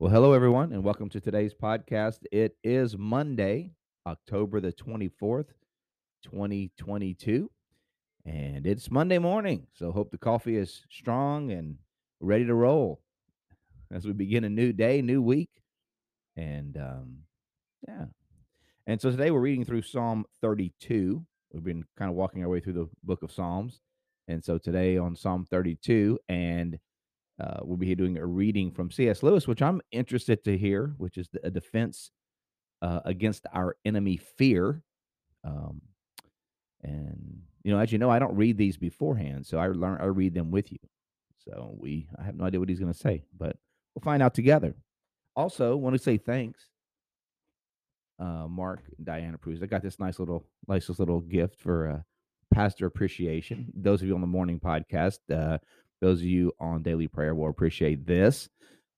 Well, hello, everyone, and welcome to today's podcast. It is Monday, October the 24th, 2022, and it's Monday morning. So, hope the coffee is strong and ready to roll as we begin a new day, new week. And um, yeah. And so today we're reading through Psalm 32. We've been kind of walking our way through the book of Psalms. And so today on Psalm 32, and uh, we'll be doing a reading from C.S. Lewis, which I'm interested to hear, which is a defense uh, against our enemy fear. Um, and you know, as you know, I don't read these beforehand, so I learn I read them with you. So we, I have no idea what he's going to say, but we'll find out together. Also, want to say thanks, uh, Mark Diana Cruz. I got this nice little, nice little gift for uh, pastor appreciation. Those of you on the morning podcast, uh, those of you on daily prayer will appreciate this.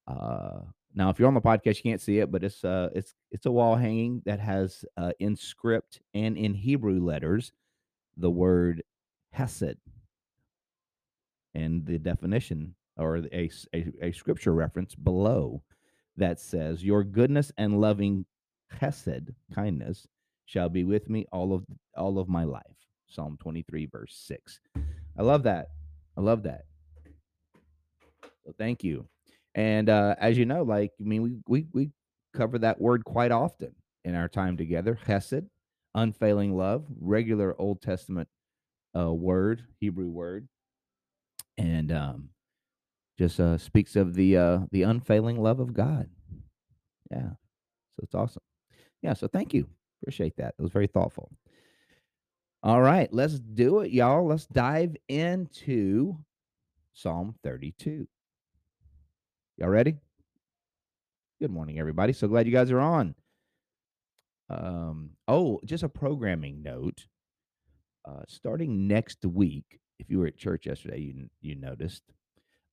Uh, now, if you're on the podcast, you can't see it, but it's uh, it's it's a wall hanging that has uh, in script and in Hebrew letters the word Hesed and the definition or a, a, a scripture reference below that says, "Your goodness and loving Hesed kindness shall be with me all of all of my life." Psalm 23 verse 6. I love that. I love that. So thank you. And uh, as you know, like I mean, we we we cover that word quite often in our time together. Hesed, unfailing love, regular Old Testament uh, word, Hebrew word, and um, just uh, speaks of the uh, the unfailing love of God. Yeah, so it's awesome. Yeah, so thank you. Appreciate that. It was very thoughtful. All right, let's do it, y'all. Let's dive into Psalm 32. Y'all ready? Good morning, everybody. So glad you guys are on. Um, oh, just a programming note. Uh, starting next week, if you were at church yesterday, you you noticed.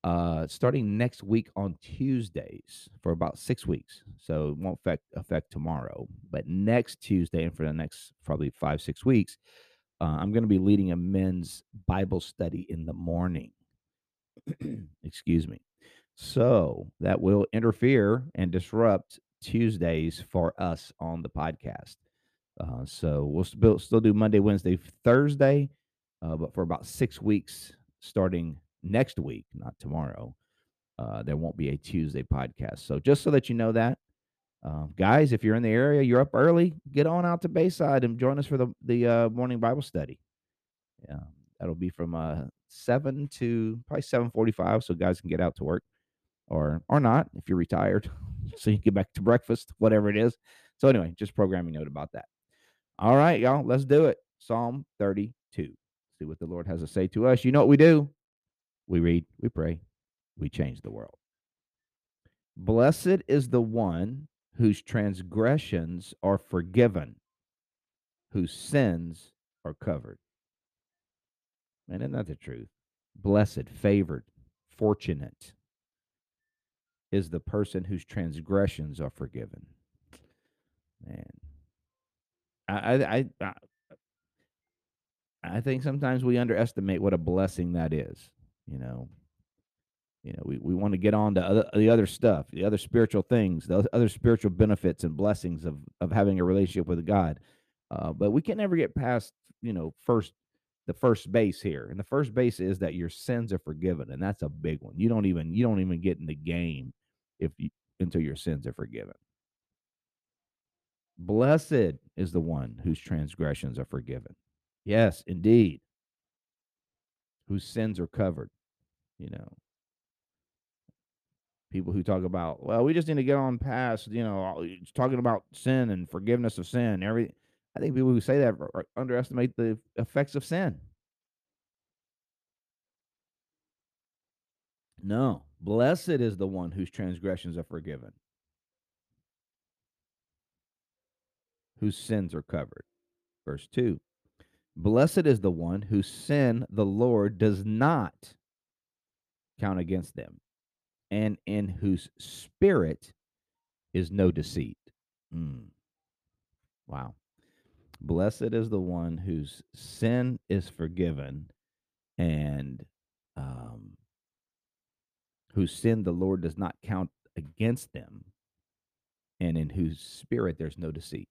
Uh, starting next week on Tuesdays for about six weeks, so it won't affect affect tomorrow. But next Tuesday and for the next probably five six weeks, uh, I'm going to be leading a men's Bible study in the morning. Excuse me. So that will interfere and disrupt Tuesdays for us on the podcast. Uh, so we'll still, do Monday, Wednesday, Thursday, uh, but for about six weeks starting next week, not tomorrow, uh, there won't be a Tuesday podcast. So just so that you know that, uh, guys, if you're in the area, you're up early, get on out to Bayside and join us for the the uh, morning Bible study. Yeah, that'll be from uh, seven to probably seven forty-five, so guys can get out to work or or not if you're retired, so you get back to breakfast, whatever it is. So anyway, just programming note about that. All right, y'all, let's do it. Psalm 32. See what the Lord has to say to us. You know what we do? We read, we pray, we change the world. Blessed is the one whose transgressions are forgiven, whose sins are covered. Man, isn't that the truth? Blessed, favored, fortunate is the person whose transgressions are forgiven. Man, I, I, I, I think sometimes we underestimate what a blessing that is. You know, you know, we, we want to get on to other, the other stuff, the other spiritual things, the other spiritual benefits and blessings of of having a relationship with God. Uh, but we can never get past, you know, first the first base here. And the first base is that your sins are forgiven, and that's a big one. You don't even you don't even get in the game if you until your sins are forgiven. Blessed is the one whose transgressions are forgiven. Yes, indeed. Whose sins are covered. You know, people who talk about, well, we just need to get on past, you know, talking about sin and forgiveness of sin. Every, I think people who say that underestimate the effects of sin. No, blessed is the one whose transgressions are forgiven. whose sins are covered. Verse 2 Blessed is the one whose sin the Lord does not count against them, and in whose spirit is no deceit. Mm. Wow. Blessed is the one whose sin is forgiven and um, whose sin the Lord does not count against them, and in whose spirit there's no deceit.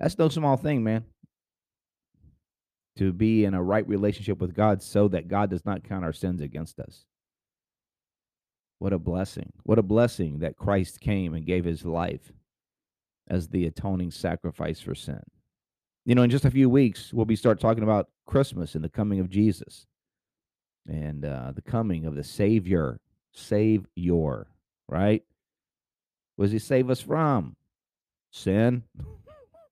That's no small thing, man. To be in a right relationship with God so that God does not count our sins against us. What a blessing. What a blessing that Christ came and gave his life as the atoning sacrifice for sin. You know, in just a few weeks, we'll be start talking about Christmas and the coming of Jesus and uh, the coming of the Savior. Save your, right? What does he save us from? Sin.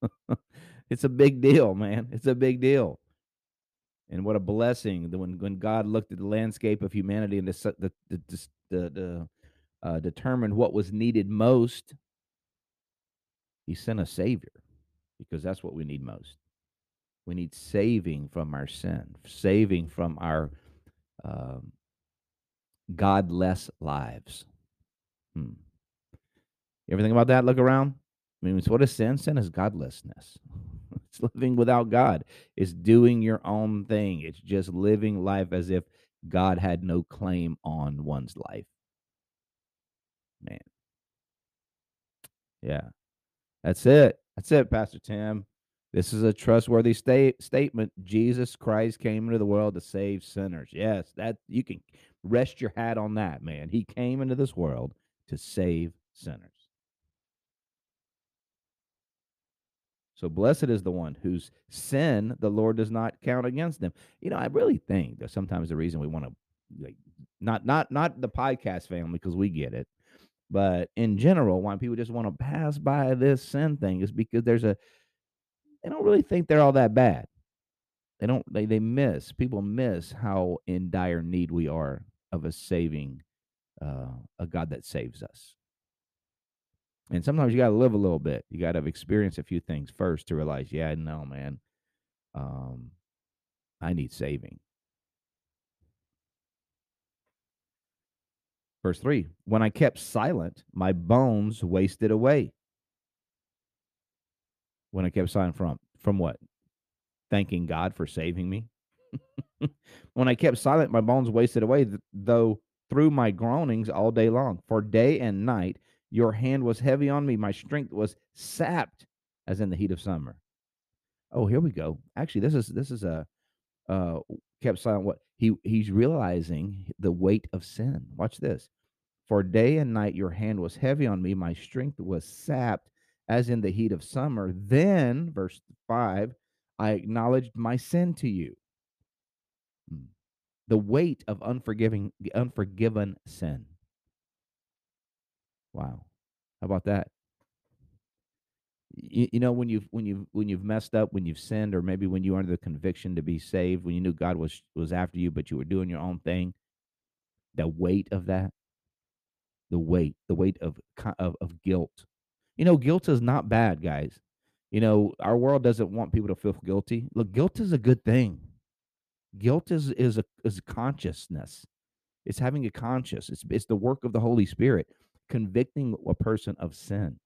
it's a big deal, man. It's a big deal. And what a blessing that when, when God looked at the landscape of humanity and the, the, the, the, uh, determined what was needed most, he sent a savior because that's what we need most. We need saving from our sin, saving from our um, godless lives. Hmm. You ever think about that? Look around. I mean, what is sin? Sin is godlessness. it's living without God. It's doing your own thing. It's just living life as if God had no claim on one's life. Man. Yeah. That's it. That's it, Pastor Tim. This is a trustworthy state, statement. Jesus Christ came into the world to save sinners. Yes, that you can rest your hat on that, man. He came into this world to save sinners. So blessed is the one whose sin the Lord does not count against them. You know, I really think that sometimes the reason we want to like not not not the podcast family because we get it, but in general, why people just want to pass by this sin thing is because there's a they don't really think they're all that bad. They don't they they miss people miss how in dire need we are of a saving uh a God that saves us. And sometimes you got to live a little bit. You got to experience a few things first to realize, yeah, no, man. Um I need saving. Verse 3 When I kept silent, my bones wasted away when I kept silent from from what? Thanking God for saving me. when I kept silent, my bones wasted away, though through my groanings all day long. For day and night your hand was heavy on me. My strength was sapped as in the heat of summer. Oh, here we go. Actually, this is this is a uh kept silent. What he he's realizing the weight of sin. Watch this. For day and night your hand was heavy on me. My strength was sapped as in the heat of summer. Then, verse 5, I acknowledged my sin to you. The weight of unforgiving the unforgiven sin. Wow. How about that? You, you know when you've when you've when you've messed up, when you've sinned, or maybe when you under the conviction to be saved, when you knew God was was after you, but you were doing your own thing. The weight of that, the weight, the weight of of, of guilt, you know, guilt is not bad, guys. You know, our world doesn't want people to feel guilty. Look, guilt is a good thing. Guilt is is a is a consciousness. It's having a conscience. It's it's the work of the Holy Spirit convicting a person of sin.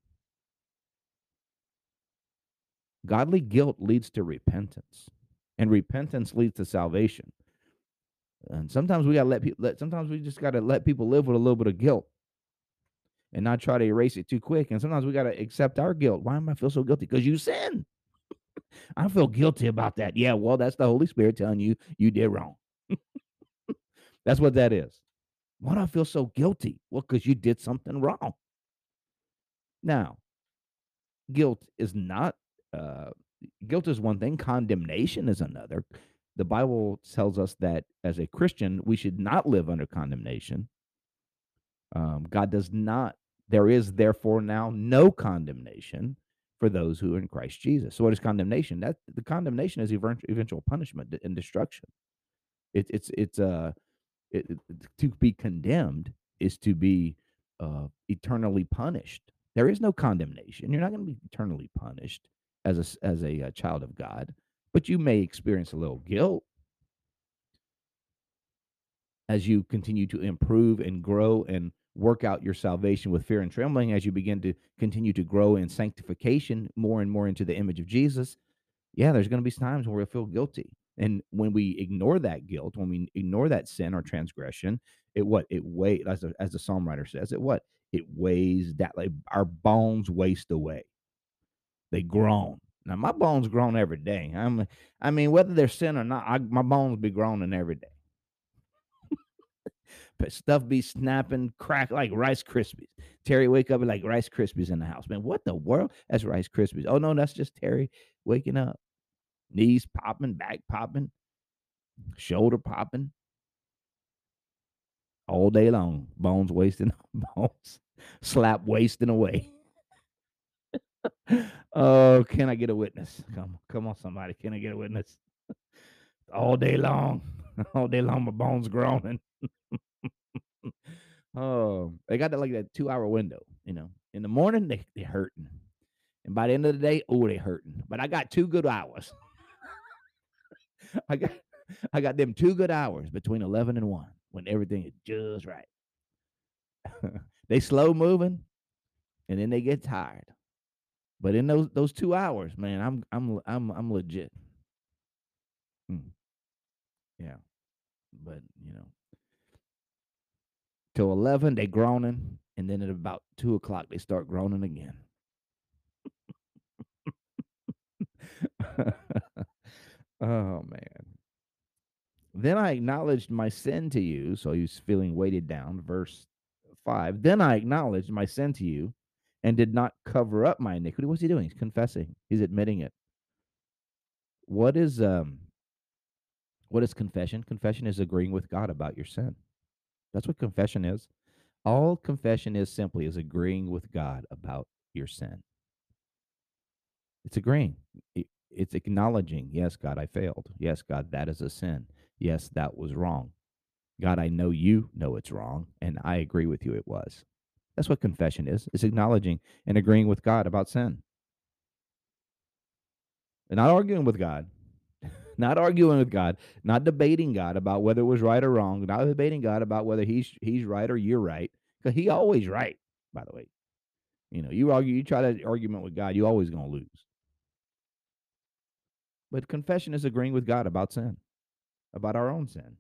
Godly guilt leads to repentance, and repentance leads to salvation. And sometimes we got to let people. Let, sometimes we just got to let people live with a little bit of guilt and not try to erase it too quick. And sometimes we got to accept our guilt. Why am I feel so guilty? Because you sin. I feel guilty about that. Yeah, well, that's the Holy Spirit telling you you did wrong. that's what that is. Why do I feel so guilty? Well, because you did something wrong. Now, guilt is not uh, guilt is one thing, condemnation is another. The Bible tells us that as a Christian, we should not live under condemnation. Um, God does not there is therefore now no condemnation for those who are in Christ Jesus. So what is condemnation? That the condemnation is eventual punishment and destruction. It, it's it's uh it, to be condemned is to be uh, eternally punished. There is no condemnation. You're not going to be eternally punished. as a as a, uh child of God, but you may experience a little guilt as you continue to improve and grow and work out your salvation with fear and trembling as you begin to continue to grow in sanctification more and more into the image of Jesus. Yeah, there's going to be times where we'll feel guilty. And when we ignore that guilt, when we ignore that sin or transgression, it what it weighs as the, as the psalm writer says, it what it weighs that like our bones waste away. They groan. Now my bones groan every day. I'm I mean whether they're sin or not, I, my bones be groaning every day. Stuff be snapping, crack like Rice Krispies. Terry wake up with like Rice Krispies in the house. Man, what the world? That's Rice Krispies. Oh no, that's just Terry waking up. Knees popping, back popping, shoulder popping. All day long. Bones wasting bones. Slap wasting away. oh, can I get a witness? Come, come on, somebody. Can I get a witness? All day long. All day long, my bones groaning. oh, they got that like that two hour window, you know. In the morning, they they hurting. And by the end of the day, oh, they hurting. But I got two good hours. I got I got them two good hours between eleven and one when everything is just right. they slow moving and then they get tired. But in those those two hours, man, I'm I'm I'm I'm legit. Hmm. Yeah. But you know, till eleven they groaning, and then at about two o'clock they start groaning again. oh man. Then I acknowledged my sin to you. So he's feeling weighted down. Verse five. Then I acknowledged my sin to you and did not cover up my iniquity. What's he doing? He's confessing. He's admitting it. What is um what is confession? Confession is agreeing with God about your sin. That's what confession is. All confession is simply is agreeing with God about your sin. It's agreeing. It's acknowledging, yes, God, I failed. Yes, God, that is a sin. Yes, that was wrong. God, I know you know it's wrong, and I agree with you it was. That's what confession is. It's acknowledging and agreeing with God about sin. And not arguing with God. Not arguing with God, not debating God about whether it was right or wrong, not debating God about whether he's he's right or you're right. Because he always right, by the way. You know, you argue, you try that argument with God, you always gonna lose. But confession is agreeing with God about sin, about our own sin.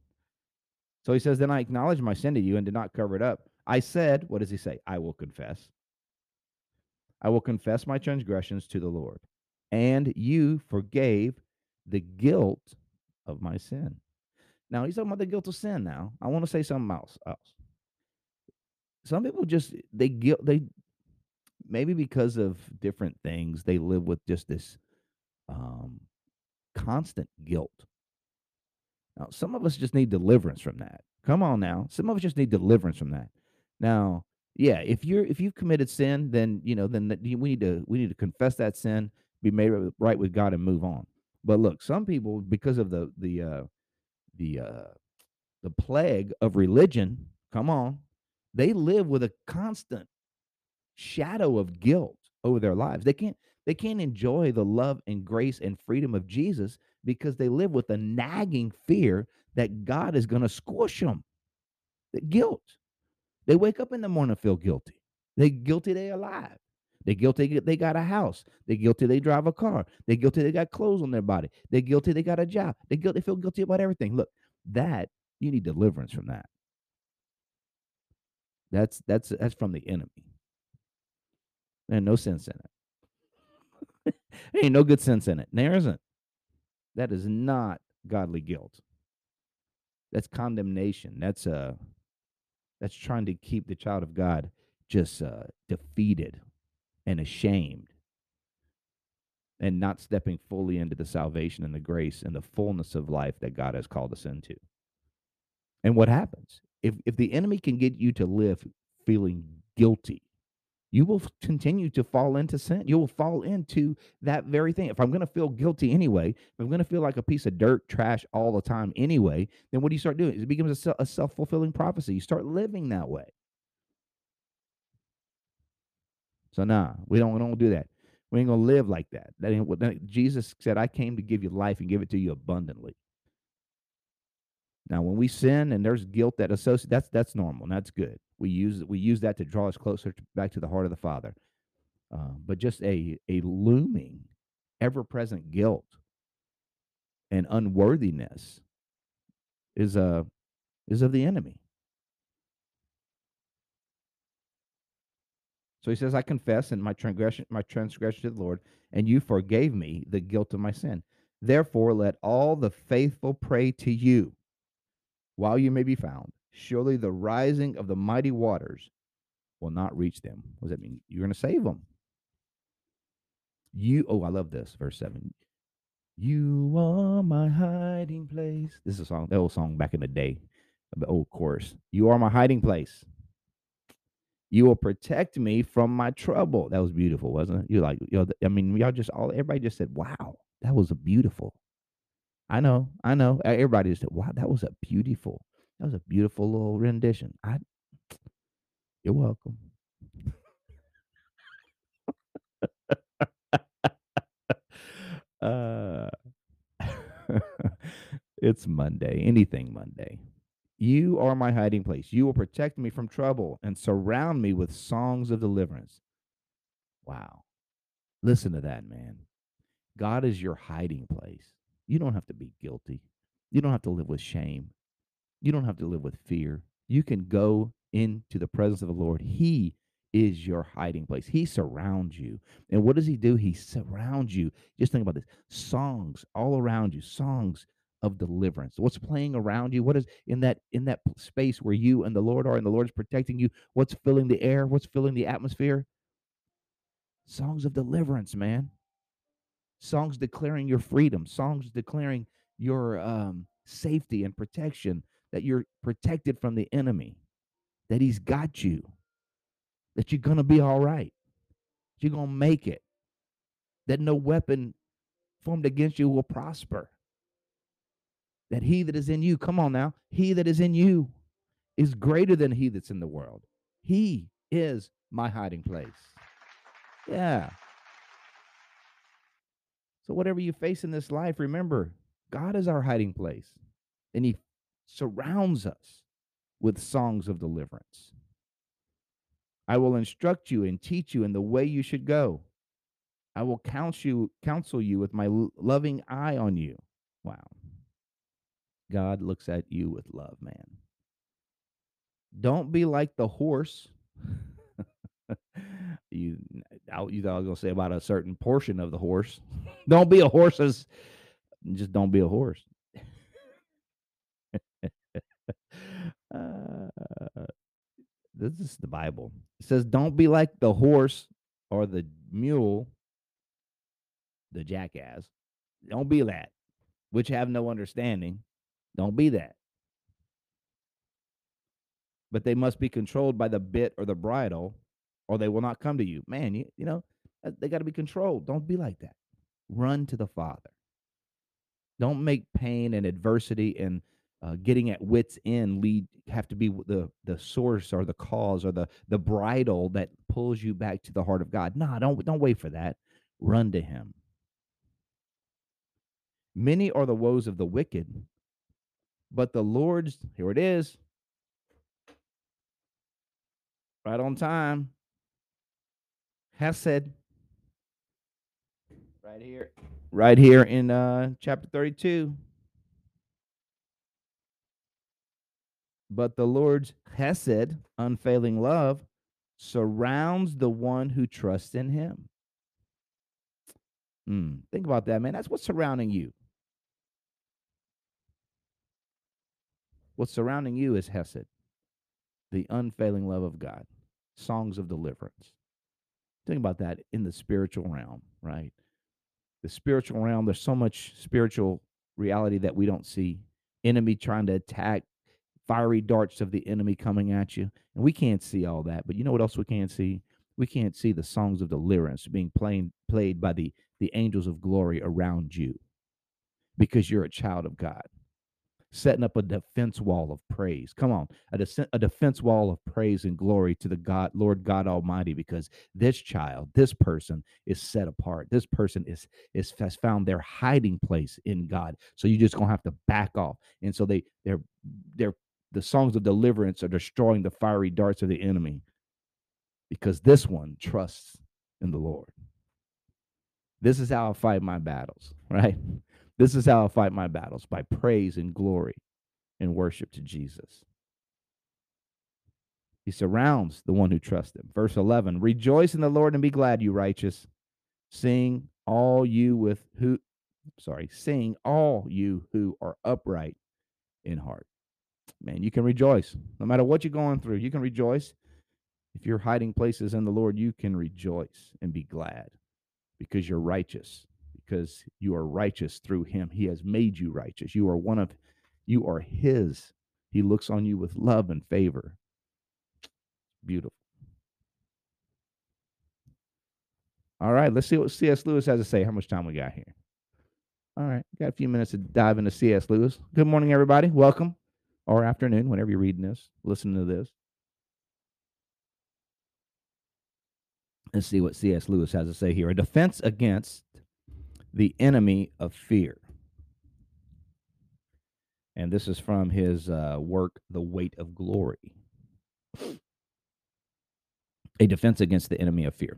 So he says, Then I acknowledged my sin to you and did not cover it up. I said, What does he say? I will confess. I will confess my transgressions to the Lord. And you forgave the guilt of my sin. Now he's talking about the guilt of sin now. I want to say something else. else. Some people just they guilt they maybe because of different things, they live with just this um constant guilt. Now, some of us just need deliverance from that. Come on now. Some of us just need deliverance from that. Now, yeah, if you're if you've committed sin, then you know, then we need to we need to confess that sin, be made right with God, and move on. But look, some people because of the the uh, the uh, the plague of religion, come on, they live with a constant shadow of guilt over their lives. They can't they can't enjoy the love and grace and freedom of Jesus because they live with a nagging fear that God is going to squish them. The guilt. They wake up in the morning feel guilty. They guilty they alive. They guilty they- got a house. They're guilty they drive a car. They guilty they got clothes on their body. They're guilty they got a job. They guilty they feel guilty about everything. Look, that you need deliverance from that. That's that's that's from the enemy. There's no sense in it. there ain't no good sense in it. There isn't. That is not godly guilt. That's condemnation. That's uh that's trying to keep the child of God just uh defeated and ashamed and not stepping fully into the salvation and the grace and the fullness of life that God has called us into. And what happens? If if the enemy can get you to live feeling guilty, you will continue to fall into sin. You will fall into that very thing. If I'm going to feel guilty anyway, if I'm going to feel like a piece of dirt, trash all the time anyway, then what do you start doing? It becomes a, a self fulfilling prophecy. You start living that way. So nah, we don't we don't do that. We ain't gonna live like that. That ain't what Jesus said. I came to give you life and give it to you abundantly. Now, when we sin and there's guilt that associates, that's that's normal. And that's good. We use we use that to draw us closer to, back to the heart of the Father. Uh, but just a a looming, ever present guilt and unworthiness is a is of the enemy. So he says, I confess in my transgression, my transgression to the Lord, and you forgave me the guilt of my sin. Therefore, let all the faithful pray to you while you may be found. Surely the rising of the mighty waters will not reach them. What does that mean? You're going to save them. You, oh, I love this, verse 7. You are my hiding place. This is a song, the old song back in the day, the old chorus. You are my hiding place. You will protect me from my trouble. That was beautiful, wasn't it? You're like, know, I mean, y'all just all everybody just said, "Wow, that was a beautiful." I know, I know. Everybody just said, "Wow, that was a beautiful." That was a beautiful little rendition. I, you're welcome. uh, it's Monday. Anything Monday. You are my hiding place. You will protect me from trouble and surround me with songs of deliverance. Wow. Listen to that, man. God is your hiding place. You don't have to be guilty. You don't have to live with shame. You don't have to live with fear. You can go into the presence of the Lord. He is your hiding place. He surrounds you. And what does he do? He surrounds you. Just think about this songs all around you, songs of deliverance. What's playing around you? What is in that in that space where you and the lord are and the lord is protecting you? What's filling the air? What's filling the atmosphere? Songs of deliverance man. Songs declaring your freedom. Songs declaring your um, safety and protection that you're protected from the enemy that he's got you that you're gonna be all right you're gonna make it that no weapon formed against you will prosper that he that is in you, come on now, he that is in you is greater than he that's in the world. He is my hiding place. Yeah. So, whatever you face in this life, remember, God is our hiding place, and he surrounds us with songs of deliverance. I will instruct you and teach you in the way you should go. I will counsel you, counsel you with my loving eye on you. Wow. God looks at you with love, man. Don't be like the horse. you, I, you thought I was gonna say about a certain portion of the horse. don't be a horse as, just don't be a horse. uh, this is the Bible. It says, "Don't be like the horse or the mule, the jackass. Don't be that, which have no understanding." Don't be that. But they must be controlled by the bit or the bridle, or they will not come to you. Man, you, you know, they got to be controlled. Don't be like that. Run to the Father. Don't make pain and adversity and uh, getting at wits end lead have to be the the source or the cause or the the bridle that pulls you back to the heart of God. Nah, don't don't wait for that. Run to Him. Many are the woes of the wicked, but the Lord's, here it is, right on time. Hesed, right here, right here in uh, chapter 32. But the Lord's Hesed, unfailing love, surrounds the one who trusts in him. Mm, think about that, man. That's what's surrounding you. What's surrounding you is Hesed, the unfailing love of God, songs of deliverance. Think about that in the spiritual realm, right? The spiritual realm, there's so much spiritual reality that we don't see. Enemy trying to attack, fiery darts of the enemy coming at you. And we can't see all that. But you know what else we can't see? We can't see the songs of deliverance being played played by the, the angels of glory around you because you're a child of God setting up a defense wall of praise. Come on, a, de- a defense wall of praise and glory to the God, Lord God Almighty, because this child, this person is set apart. This person is is has found their hiding place in God. So you're just gonna have to back off. And so they they're they're the songs of deliverance are destroying the fiery darts of the enemy because this one trusts in the Lord. This is how I fight my battles, right? This is how I fight my battles by praise and glory and worship to Jesus. He surrounds the one who trusts him. Verse 11 Rejoice in the Lord and be glad, you righteous. Sing all you with who, sorry, sing all you who are upright in heart. Man, you can rejoice no matter what you're going through. You can rejoice. If you're hiding places in the Lord, you can rejoice and be glad because you're righteous because you are righteous through him. He has made you righteous. You are one of, you are his. He looks on you with love and favor. Beautiful. All right, let's see what C.S. Lewis has to say. How much time we got here? All right, got a few minutes to dive into C.S. Lewis. Good morning, everybody. Welcome, or afternoon, whenever you're reading this, listening to this. Let's see what C.S. Lewis has to say here. A defense against the enemy of fear. And this is from his uh, work, The Weight of Glory. A defense against the enemy of fear.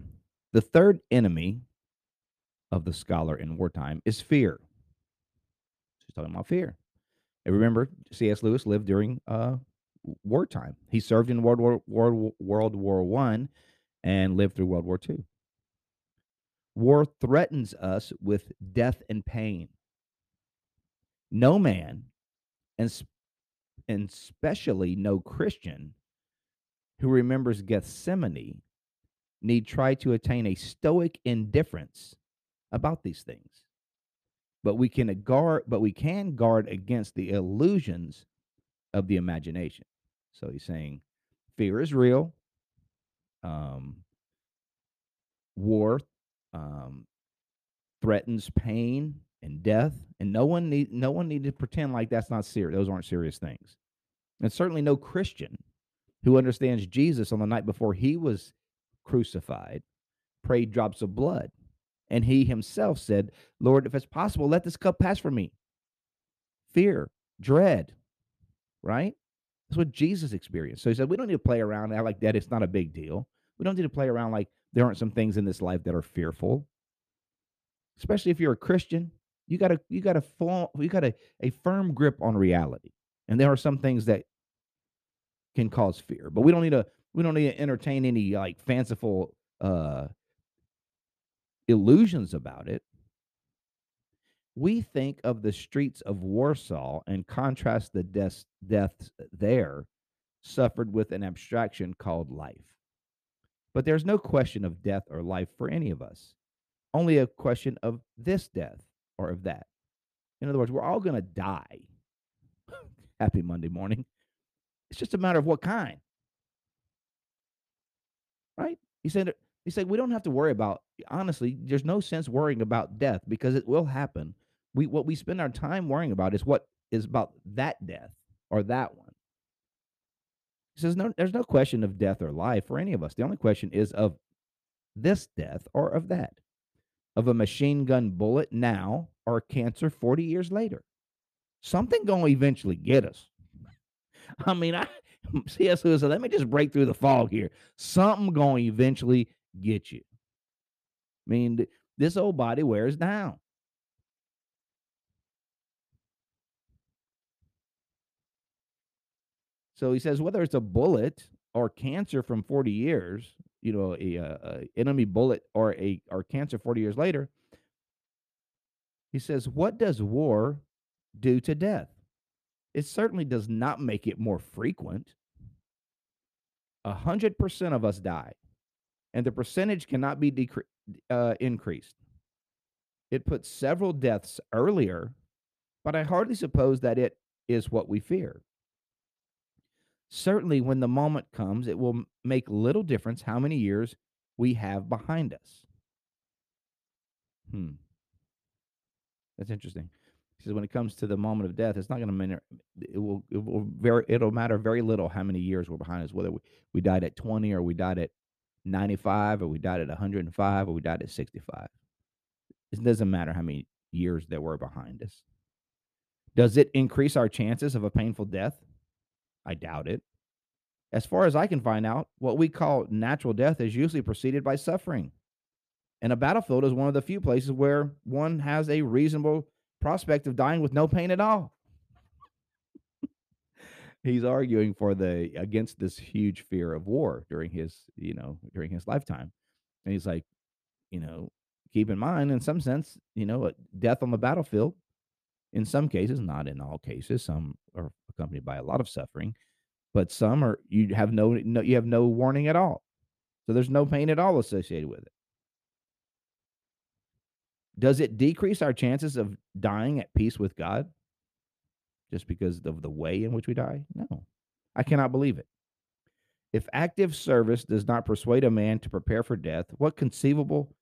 The third enemy of the scholar in wartime is fear. She's talking about fear. And remember, C.S. Lewis lived during uh, wartime. He served in World War World, World War One and lived through World War Two. War threatens us with death and pain. No man, and, and especially no Christian, who remembers Gethsemane need try to attain a stoic indifference about these things. But we can guard, but we can guard against the illusions of the imagination. So he's saying fear is real. Um, war um, threatens pain and death, and no one need no one need to pretend like that's not serious. Those aren't serious things, and certainly no Christian who understands Jesus on the night before he was crucified prayed drops of blood, and he himself said, "Lord, if it's possible, let this cup pass from me." Fear, dread, right? That's what Jesus experienced. So he said, we don't need to play around like that. It's not a big deal. We don't need to play around like there aren't some things in this life that are fearful. Especially if you're a Christian, you got to you got fall you got a, a firm grip on reality. And there are some things that can cause fear. But we don't need to we don't need to entertain any like fanciful uh illusions about it. We think of the streets of Warsaw and contrast the deaths, deaths there suffered with an abstraction called life. But there's no question of death or life for any of us, only a question of this death or of that. In other words, we're all going to die. Happy Monday morning. It's just a matter of what kind. Right? He said uh, he said we don't have to worry about honestly, there's no sense worrying about death because it will happen. We what we spend our time worrying about is what is about that death or that one. He says, no, there's no question of death or life for any of us. The only question is of this death or of that, of a machine gun bullet now or cancer 40 years later. Something going to eventually get us. I mean, I C.S. Lewis said, let me just break through the fog here. Something going to eventually get you. I mean, this old body wears down. So he says whether it's a bullet or cancer from 40 years, you know, a, a, a enemy bullet or a or cancer 40 years later, he says, what does war do to death? It certainly does not make it more frequent. A hundred percent of us die, and the percentage cannot be decre- uh, increased. It puts several deaths earlier, but I hardly suppose that it is what we fear. Certainly, when the moment comes, it will make little difference how many years we have behind us. Hmm. That's interesting. He says when it comes to the moment of death, it's not going to matter. It will, it will very, it'll matter very little how many years we're behind us, whether we, we died at 20 or we died at 95 or we died at 105 or we died at 65. It doesn't matter how many years that we're behind us. Does it increase our chances of a painful death? I doubt it. As far as I can find out, what we call natural death is usually preceded by suffering. And a battlefield is one of the few places where one has a reasonable prospect of dying with no pain at all. He's arguing for the against this huge fear of war during his, you know, during his lifetime. And he's like, you know, keep in mind in some sense, you know, death on the battlefield in some cases, not in all cases, some are accompanied by a lot of suffering, but some are you have no, no you have no warning at all. So there's no pain at all associated with it. Does it decrease our chances of dying at peace with God just because of the way in which we die? No. I cannot believe it. If active service does not persuade a man to prepare for death, what conceivable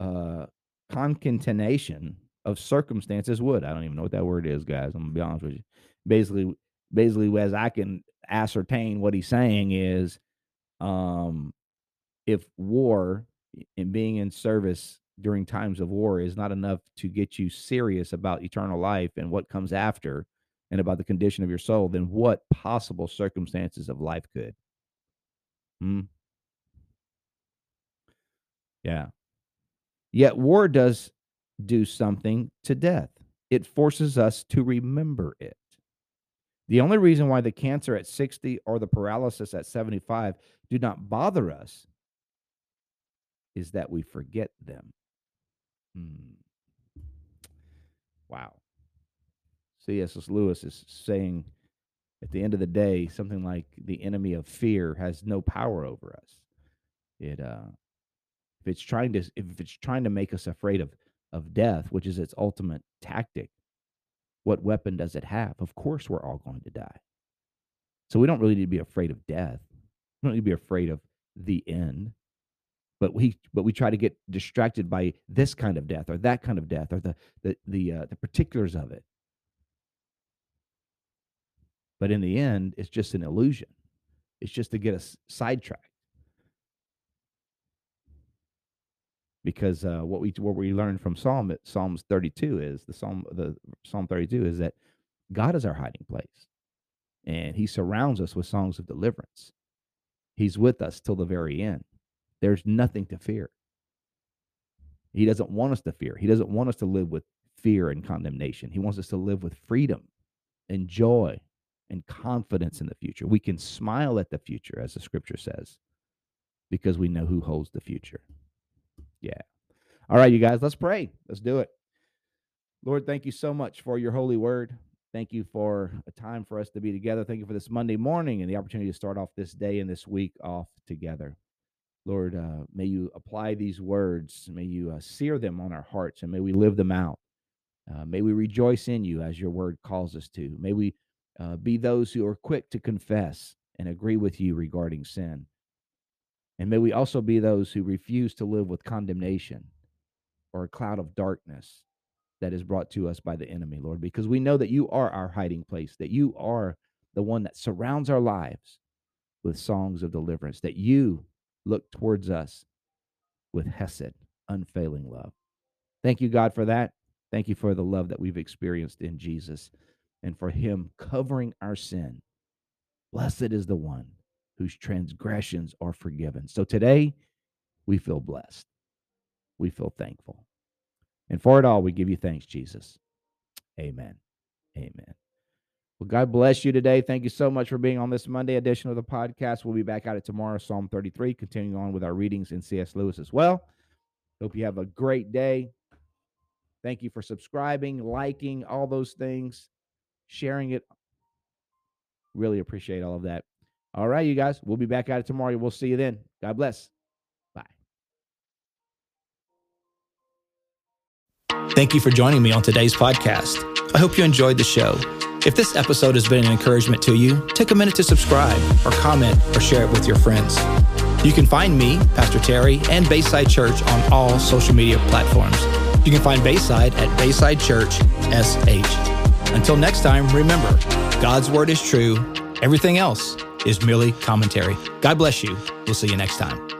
uh, concatenation of circumstances would? I don't even know what that word is, guys. I'm gonna be honest with you. Basically, basically, as I can ascertain what he's saying is, um, if war and being in service during times of war is not enough to get you serious about eternal life and what comes after and about the condition of your soul, then what possible circumstances of life could? Hmm. Yeah. Yet war does do something to death. It forces us to remember it. The only reason why the cancer at 60 or the paralysis at 75 do not bother us is that we forget them. Hmm. Wow. C.S. Lewis is saying at the end of the day, something like the enemy of fear has no power over us. It uh if it's trying to if it's trying to make us afraid of of death, which is its ultimate tactic, what weapon does it have? Of course we're all going to die. So we don't really need to be afraid of death. We don't need to be afraid of the end but we but we try to get distracted by this kind of death or that kind of death or the the the uh, the particulars of it but in the end it's just an illusion it's just to get us sidetracked because uh, what we what we learned from psalm psalms 32 is the psalm the psalm 32 is that god is our hiding place and he surrounds us with songs of deliverance he's with us till the very end there's nothing to fear. He doesn't want us to fear. He doesn't want us to live with fear and condemnation. He wants us to live with freedom and joy and confidence in the future. We can smile at the future, as the scripture says, because we know who holds the future. Yeah. All right, you guys, let's pray. Let's do it. Lord, thank you so much for your holy word. Thank you for a time for us to be together. Thank you for this Monday morning and the opportunity to start off this day and this week off together. Lord, uh, may you apply these words. May you uh, sear them on our hearts and may we live them out. Uh, may we rejoice in you as your word calls us to. May we uh, be those who are quick to confess and agree with you regarding sin. And may we also be those who refuse to live with condemnation or a cloud of darkness that is brought to us by the enemy, Lord, because we know that you are our hiding place, that you are the one that surrounds our lives with songs of deliverance, that you look towards us with Hesed, unfailing love. Thank you, God, for that. Thank you for the love that we've experienced in Jesus and for him covering our sin. Blessed is the one whose transgressions are forgiven. So today, we feel blessed. We feel thankful. And for it all, we give you thanks, Jesus. Amen. Amen. Well, God bless you today. Thank you so much for being on this Monday edition of the podcast. We'll be back at it tomorrow, Psalm 33, continuing on with our readings in C.S. Lewis as well. Hope you have a great day. Thank you for subscribing, liking, all those things, sharing it. Really appreciate all of that. All right, you guys, we'll be back at it tomorrow. We'll see you then. God bless. Bye. Thank you for joining me on today's podcast. I hope you enjoyed the show. If this episode has been an encouragement to you, take a minute to subscribe or comment or share it with your friends. You can find me, Pastor Terry, and Bayside Church on all social media platforms. You can find Bayside at Bayside Church SH. Until next time, remember God's word is true, everything else is merely commentary. God bless you. We'll see you next time.